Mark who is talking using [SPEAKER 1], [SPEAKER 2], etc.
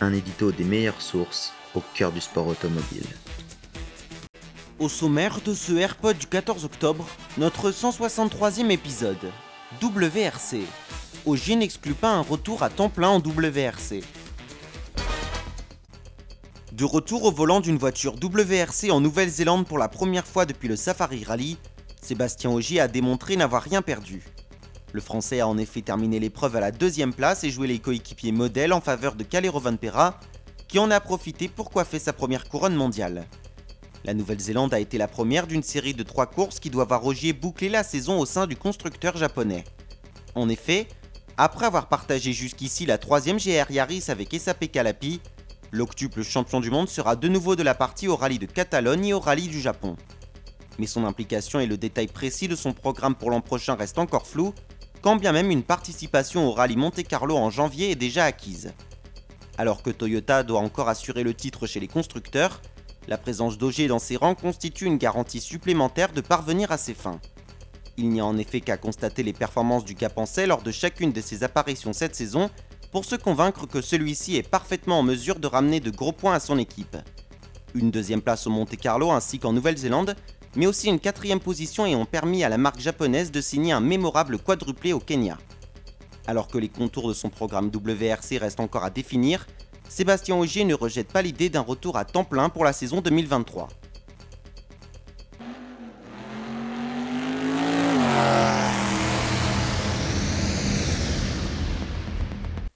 [SPEAKER 1] Un édito des meilleures sources au cœur du sport automobile.
[SPEAKER 2] Au sommaire de ce AirPod du 14 octobre, notre 163e épisode. WRC. Ogier n'exclut pas un retour à temps plein en WRC. De retour au volant d'une voiture WRC en Nouvelle-Zélande pour la première fois depuis le Safari Rally, Sébastien Ogier a démontré n'avoir rien perdu. Le Français a en effet terminé l'épreuve à la deuxième place et joué les coéquipiers modèles en faveur de Calero Vanpera, qui en a profité pour coiffer sa première couronne mondiale. La Nouvelle-Zélande a été la première d'une série de trois courses qui doivent à Rogier boucler la saison au sein du constructeur japonais. En effet, après avoir partagé jusqu'ici la troisième GR Yaris avec SAP Calapi, l'octuple champion du monde sera de nouveau de la partie au rallye de Catalogne et au rallye du Japon. Mais son implication et le détail précis de son programme pour l'an prochain restent encore flous, quand bien même une participation au rallye Monte-Carlo en janvier est déjà acquise. Alors que Toyota doit encore assurer le titre chez les constructeurs, la présence d'Auger dans ses rangs constitue une garantie supplémentaire de parvenir à ses fins. Il n'y a en effet qu'à constater les performances du Capencé lors de chacune de ses apparitions cette saison pour se convaincre que celui-ci est parfaitement en mesure de ramener de gros points à son équipe. Une deuxième place au Monte-Carlo ainsi qu'en Nouvelle-Zélande mais aussi une quatrième position et ont permis à la marque japonaise de signer un mémorable quadruplé au Kenya. Alors que les contours de son programme WRC restent encore à définir, Sébastien Ogier ne rejette pas l'idée d'un retour à temps plein pour la saison 2023.